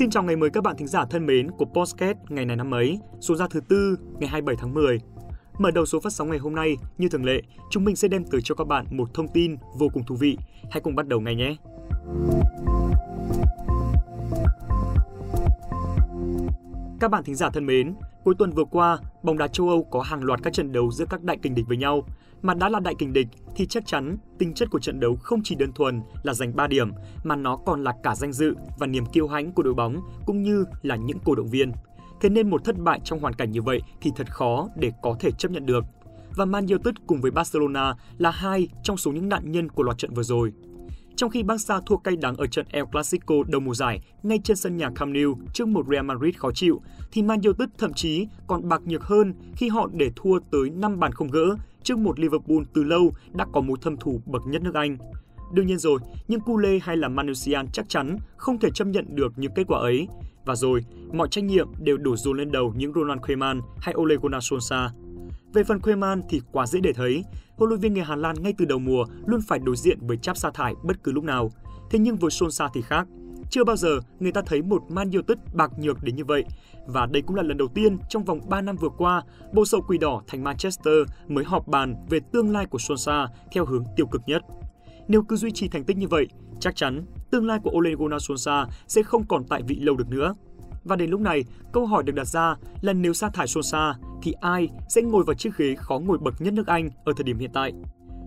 Xin chào ngày mới các bạn thính giả thân mến của Postcast ngày này năm ấy, số ra thứ tư ngày 27 tháng 10. Mở đầu số phát sóng ngày hôm nay, như thường lệ, chúng mình sẽ đem tới cho các bạn một thông tin vô cùng thú vị. Hãy cùng bắt đầu ngay nhé! Các bạn thính giả thân mến, cuối tuần vừa qua, bóng đá châu Âu có hàng loạt các trận đấu giữa các đại kình địch với nhau. Mà đã là đại kình địch thì chắc chắn tính chất của trận đấu không chỉ đơn thuần là giành 3 điểm mà nó còn là cả danh dự và niềm kiêu hãnh của đội bóng cũng như là những cổ động viên. Thế nên một thất bại trong hoàn cảnh như vậy thì thật khó để có thể chấp nhận được. Và Man United cùng với Barcelona là hai trong số những nạn nhân của loạt trận vừa rồi. Trong khi Barca thua cay đắng ở trận El Clasico đầu mùa giải ngay trên sân nhà Camp Nou trước một Real Madrid khó chịu, thì Man United thậm chí còn bạc nhược hơn khi họ để thua tới 5 bàn không gỡ trước một Liverpool từ lâu đã có mối thâm thù bậc nhất nước Anh. Đương nhiên rồi, nhưng Cule hay là Manusian chắc chắn không thể chấp nhận được những kết quả ấy. Và rồi, mọi trách nhiệm đều đổ dồn lên đầu những Ronald Koeman hay Ole Gunnar Solskjaer. Về phần Koeman thì quá dễ để thấy, huấn luyện viên người Hà Lan ngay từ đầu mùa luôn phải đối diện với cháp sa thải bất cứ lúc nào. Thế nhưng với Solskjaer thì khác. Chưa bao giờ người ta thấy một Man United bạc nhược đến như vậy. Và đây cũng là lần đầu tiên trong vòng 3 năm vừa qua, bộ sậu quỷ đỏ thành Manchester mới họp bàn về tương lai của Solskjaer theo hướng tiêu cực nhất. Nếu cứ duy trì thành tích như vậy, chắc chắn tương lai của Ole Gunnar Solskjaer sẽ không còn tại vị lâu được nữa. Và đến lúc này, câu hỏi được đặt ra là nếu sa thải Solskjaer thì ai sẽ ngồi vào chiếc ghế khó ngồi bậc nhất nước Anh ở thời điểm hiện tại?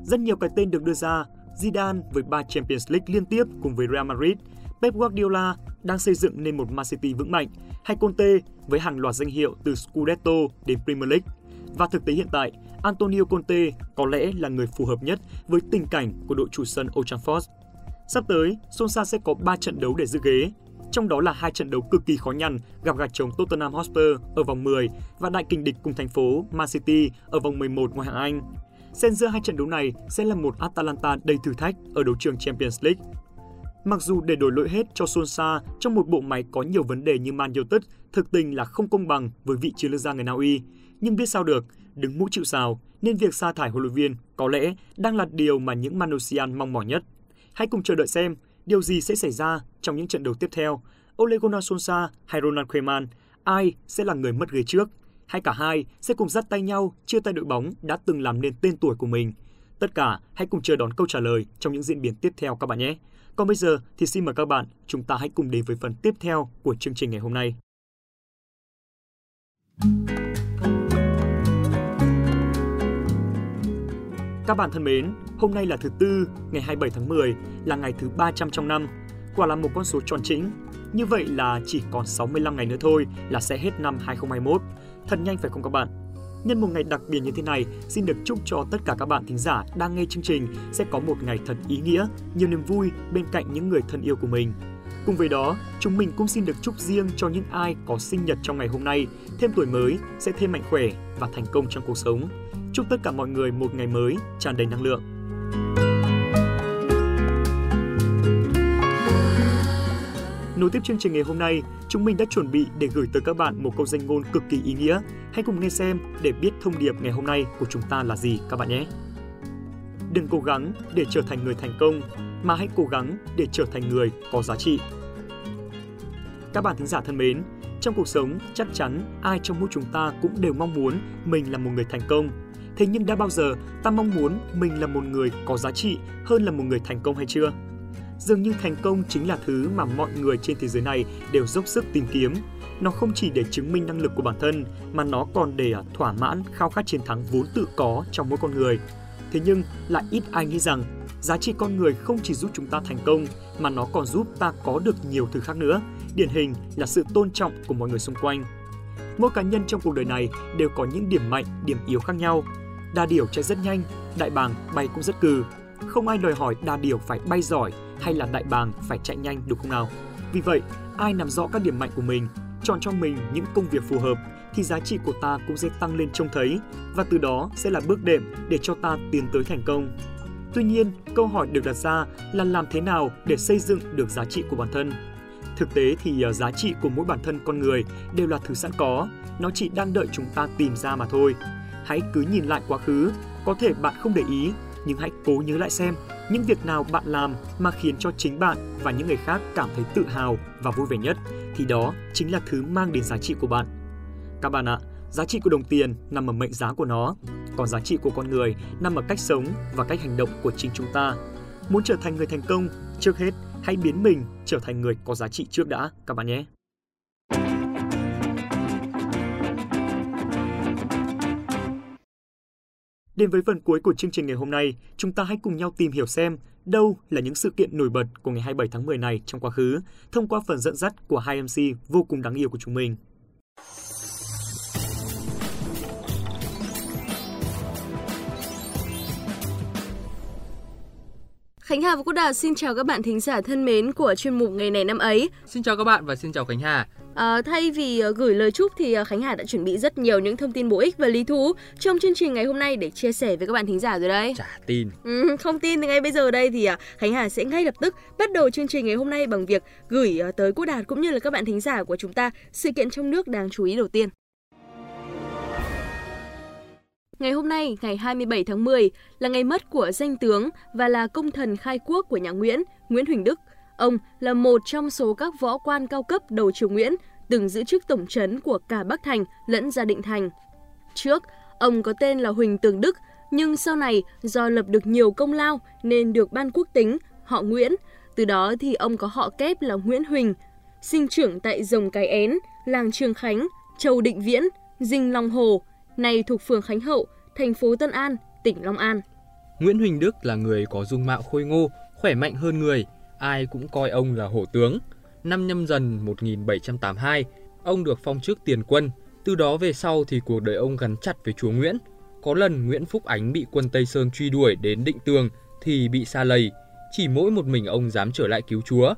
Rất nhiều cái tên được đưa ra, Zidane với 3 Champions League liên tiếp cùng với Real Madrid, Pep Guardiola đang xây dựng nên một Man City vững mạnh, hay Conte với hàng loạt danh hiệu từ Scudetto đến Premier League. Và thực tế hiện tại, Antonio Conte có lẽ là người phù hợp nhất với tình cảnh của đội chủ sân Old Trafford. Sắp tới, Solskjaer sẽ có 3 trận đấu để giữ ghế, trong đó là hai trận đấu cực kỳ khó nhằn gặp gạch chống Tottenham Hotspur ở vòng 10 và đại kình địch cùng thành phố Man City ở vòng 11 ngoại hạng Anh. Xen giữa hai trận đấu này sẽ là một Atalanta đầy thử thách ở đấu trường Champions League. Mặc dù để đổi lỗi hết cho Solskjaer trong một bộ máy có nhiều vấn đề như Man United thực tình là không công bằng với vị chiến lược gia người Na Uy, nhưng biết sao được, đứng mũi chịu sào nên việc sa thải huấn luyện viên có lẽ đang là điều mà những Manusian mong mỏi nhất. Hãy cùng chờ đợi xem điều gì sẽ xảy ra trong những trận đấu tiếp theo. Ole Gunnar Solskjaer hay Ronald Koeman, ai sẽ là người mất ghế trước? Hay cả hai sẽ cùng dắt tay nhau chia tay đội bóng đã từng làm nên tên tuổi của mình? Tất cả hãy cùng chờ đón câu trả lời trong những diễn biến tiếp theo các bạn nhé. Còn bây giờ thì xin mời các bạn, chúng ta hãy cùng đến với phần tiếp theo của chương trình ngày hôm nay. Các bạn thân mến, hôm nay là thứ Tư, ngày 27 tháng 10, là ngày thứ 300 trong năm. Quả là một con số tròn chỉnh. Như vậy là chỉ còn 65 ngày nữa thôi là sẽ hết năm 2021. Thật nhanh phải không các bạn? Nhân một ngày đặc biệt như thế này, xin được chúc cho tất cả các bạn thính giả đang nghe chương trình sẽ có một ngày thật ý nghĩa, nhiều niềm vui bên cạnh những người thân yêu của mình. Cùng với đó, chúng mình cũng xin được chúc riêng cho những ai có sinh nhật trong ngày hôm nay, thêm tuổi mới, sẽ thêm mạnh khỏe và thành công trong cuộc sống. Chúc tất cả mọi người một ngày mới tràn đầy năng lượng. Nối tiếp chương trình ngày hôm nay, chúng mình đã chuẩn bị để gửi tới các bạn một câu danh ngôn cực kỳ ý nghĩa. Hãy cùng nghe xem để biết thông điệp ngày hôm nay của chúng ta là gì các bạn nhé. Đừng cố gắng để trở thành người thành công, mà hãy cố gắng để trở thành người có giá trị. Các bạn thính giả thân mến, trong cuộc sống chắc chắn ai trong mỗi chúng ta cũng đều mong muốn mình là một người thành công. Thế nhưng đã bao giờ ta mong muốn mình là một người có giá trị hơn là một người thành công hay chưa? Dường như thành công chính là thứ mà mọi người trên thế giới này đều dốc sức tìm kiếm. Nó không chỉ để chứng minh năng lực của bản thân mà nó còn để à, thỏa mãn khao khát chiến thắng vốn tự có trong mỗi con người. Thế nhưng lại ít ai nghĩ rằng giá trị con người không chỉ giúp chúng ta thành công mà nó còn giúp ta có được nhiều thứ khác nữa. Điển hình là sự tôn trọng của mọi người xung quanh. Mỗi cá nhân trong cuộc đời này đều có những điểm mạnh, điểm yếu khác nhau. Đa điểu chạy rất nhanh, đại bàng bay cũng rất cừ. Không ai đòi hỏi đa điểu phải bay giỏi hay là đại bàng phải chạy nhanh đúng không nào? Vì vậy, ai nắm rõ các điểm mạnh của mình, chọn cho mình những công việc phù hợp thì giá trị của ta cũng sẽ tăng lên trông thấy và từ đó sẽ là bước đệm để cho ta tiến tới thành công. Tuy nhiên, câu hỏi được đặt ra là làm thế nào để xây dựng được giá trị của bản thân? Thực tế thì ờ, giá trị của mỗi bản thân con người đều là thứ sẵn có, nó chỉ đang đợi chúng ta tìm ra mà thôi. Hãy cứ nhìn lại quá khứ, có thể bạn không để ý, nhưng hãy cố nhớ lại xem những việc nào bạn làm mà khiến cho chính bạn và những người khác cảm thấy tự hào và vui vẻ nhất thì đó chính là thứ mang đến giá trị của bạn. Các bạn ạ, giá trị của đồng tiền nằm ở mệnh giá của nó, còn giá trị của con người nằm ở cách sống và cách hành động của chính chúng ta. Muốn trở thành người thành công, trước hết hãy biến mình trở thành người có giá trị trước đã các bạn nhé. Đến với phần cuối của chương trình ngày hôm nay, chúng ta hãy cùng nhau tìm hiểu xem đâu là những sự kiện nổi bật của ngày 27 tháng 10 này trong quá khứ, thông qua phần dẫn dắt của hai MC vô cùng đáng yêu của chúng mình. Khánh Hà và Quốc Đạt xin chào các bạn thính giả thân mến của chuyên mục ngày này năm ấy. Xin chào các bạn và xin chào Khánh Hà. À, thay vì uh, gửi lời chúc thì uh, Khánh Hà đã chuẩn bị rất nhiều những thông tin bổ ích và lý thú trong chương trình ngày hôm nay để chia sẻ với các bạn thính giả rồi đấy. Chả tin. Ừ, không tin thì ngay bây giờ đây thì Khánh Hà sẽ ngay lập tức bắt đầu chương trình ngày hôm nay bằng việc gửi tới Quốc Đạt cũng như là các bạn thính giả của chúng ta sự kiện trong nước đáng chú ý đầu tiên. Ngày hôm nay, ngày 27 tháng 10, là ngày mất của danh tướng và là công thần khai quốc của nhà Nguyễn, Nguyễn Huỳnh Đức. Ông là một trong số các võ quan cao cấp đầu triều Nguyễn, từng giữ chức tổng trấn của cả Bắc Thành lẫn Gia Định Thành. Trước, ông có tên là Huỳnh Tường Đức, nhưng sau này do lập được nhiều công lao nên được ban quốc tính, họ Nguyễn. Từ đó thì ông có họ kép là Nguyễn Huỳnh, sinh trưởng tại Rồng Cái Én, làng Trường Khánh, Châu Định Viễn, Dinh Long Hồ, nay thuộc phường Khánh Hậu, thành phố Tân An, tỉnh Long An. Nguyễn Huỳnh Đức là người có dung mạo khôi ngô, khỏe mạnh hơn người, ai cũng coi ông là hổ tướng. Năm nhâm dần 1782, ông được phong chức tiền quân, từ đó về sau thì cuộc đời ông gắn chặt với chúa Nguyễn. Có lần Nguyễn Phúc Ánh bị quân Tây Sơn truy đuổi đến định tường thì bị xa lầy, chỉ mỗi một mình ông dám trở lại cứu chúa.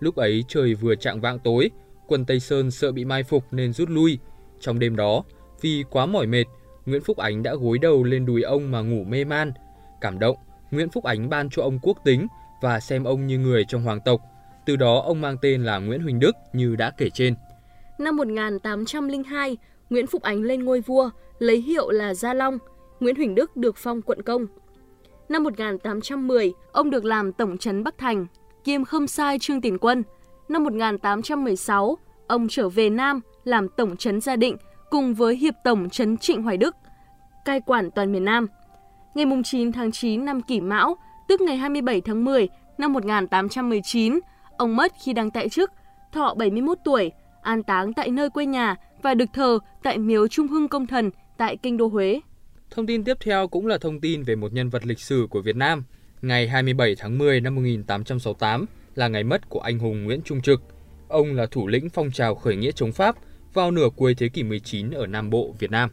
Lúc ấy trời vừa trạng vạng tối, quân Tây Sơn sợ bị mai phục nên rút lui. Trong đêm đó, vì quá mỏi mệt, Nguyễn Phúc Ánh đã gối đầu lên đùi ông mà ngủ mê man. Cảm động, Nguyễn Phúc Ánh ban cho ông quốc tính và xem ông như người trong hoàng tộc. Từ đó ông mang tên là Nguyễn Huỳnh Đức như đã kể trên. Năm 1802, Nguyễn Phúc Ánh lên ngôi vua, lấy hiệu là Gia Long. Nguyễn Huỳnh Đức được phong quận công. Năm 1810, ông được làm tổng trấn Bắc Thành, kiêm khâm sai trương tiền quân. Năm 1816, ông trở về Nam làm tổng trấn Gia Định cùng với Hiệp Tổng Trấn Trịnh Hoài Đức, cai quản toàn miền Nam. Ngày 9 tháng 9 năm Kỷ Mão, tức ngày 27 tháng 10 năm 1819, ông mất khi đang tại chức, thọ 71 tuổi, an táng tại nơi quê nhà và được thờ tại miếu Trung Hưng Công Thần tại Kinh đô Huế. Thông tin tiếp theo cũng là thông tin về một nhân vật lịch sử của Việt Nam. Ngày 27 tháng 10 năm 1868 là ngày mất của anh hùng Nguyễn Trung Trực. Ông là thủ lĩnh phong trào khởi nghĩa chống Pháp – vào nửa cuối thế kỷ 19 ở Nam Bộ, Việt Nam.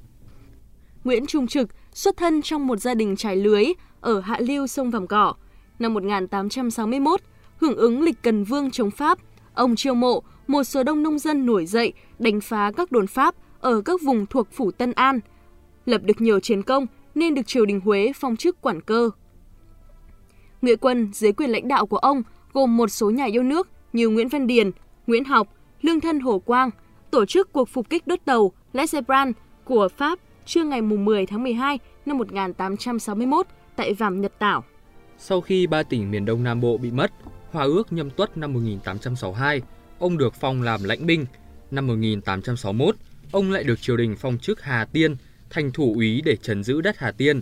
Nguyễn Trung Trực xuất thân trong một gia đình trải lưới ở hạ lưu sông Vàm Cỏ. Năm 1861, hưởng ứng lịch cần vương chống Pháp, ông chiêu mộ một số đông nông dân nổi dậy đánh phá các đồn Pháp ở các vùng thuộc phủ Tân An, lập được nhiều chiến công nên được triều đình Huế phong chức quản cơ. Nghĩa quân dưới quyền lãnh đạo của ông gồm một số nhà yêu nước như Nguyễn Văn Điền, Nguyễn Học, Lương Thân Hồ Quang – tổ chức cuộc phục kích đốt tàu Lesebran của Pháp trưa ngày 10 tháng 12 năm 1861 tại Vàm Nhật Tảo. Sau khi ba tỉnh miền Đông Nam Bộ bị mất, Hòa ước nhâm tuất năm 1862, ông được phong làm lãnh binh. Năm 1861, ông lại được triều đình phong chức Hà Tiên, thành thủ úy để trấn giữ đất Hà Tiên.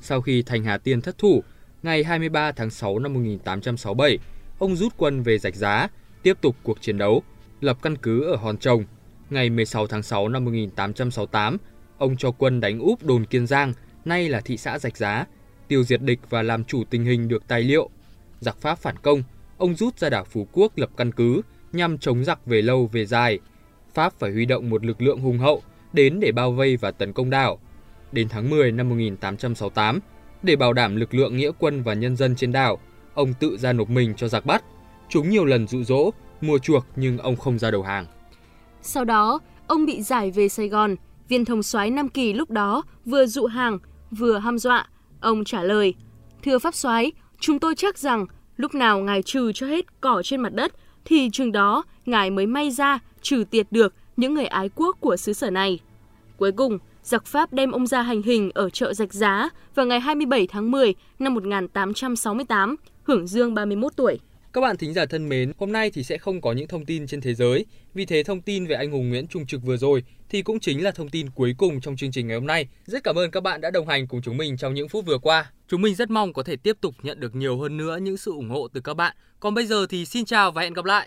Sau khi thành Hà Tiên thất thủ, ngày 23 tháng 6 năm 1867, ông rút quân về Rạch Giá, tiếp tục cuộc chiến đấu, lập căn cứ ở Hòn Trồng, Ngày 16 tháng 6 năm 1868, ông cho quân đánh úp đồn Kiên Giang, nay là thị xã Rạch Giá, tiêu diệt địch và làm chủ tình hình được tài liệu. Giặc Pháp phản công, ông rút ra đảo Phú Quốc lập căn cứ nhằm chống giặc về lâu về dài. Pháp phải huy động một lực lượng hùng hậu đến để bao vây và tấn công đảo. Đến tháng 10 năm 1868, để bảo đảm lực lượng nghĩa quân và nhân dân trên đảo, ông tự ra nộp mình cho giặc bắt. Chúng nhiều lần dụ dỗ, mua chuộc nhưng ông không ra đầu hàng. Sau đó, ông bị giải về Sài Gòn. Viên thông soái Nam Kỳ lúc đó vừa dụ hàng, vừa ham dọa. Ông trả lời, Thưa Pháp soái chúng tôi chắc rằng lúc nào ngài trừ cho hết cỏ trên mặt đất, thì chừng đó ngài mới may ra trừ tiệt được những người ái quốc của xứ sở này. Cuối cùng, giặc Pháp đem ông ra hành hình ở chợ Rạch Giá vào ngày 27 tháng 10 năm 1868, hưởng dương 31 tuổi. Các bạn thính giả thân mến, hôm nay thì sẽ không có những thông tin trên thế giới. Vì thế thông tin về anh hùng Nguyễn Trung Trực vừa rồi thì cũng chính là thông tin cuối cùng trong chương trình ngày hôm nay. Rất cảm ơn các bạn đã đồng hành cùng chúng mình trong những phút vừa qua. Chúng mình rất mong có thể tiếp tục nhận được nhiều hơn nữa những sự ủng hộ từ các bạn. Còn bây giờ thì xin chào và hẹn gặp lại.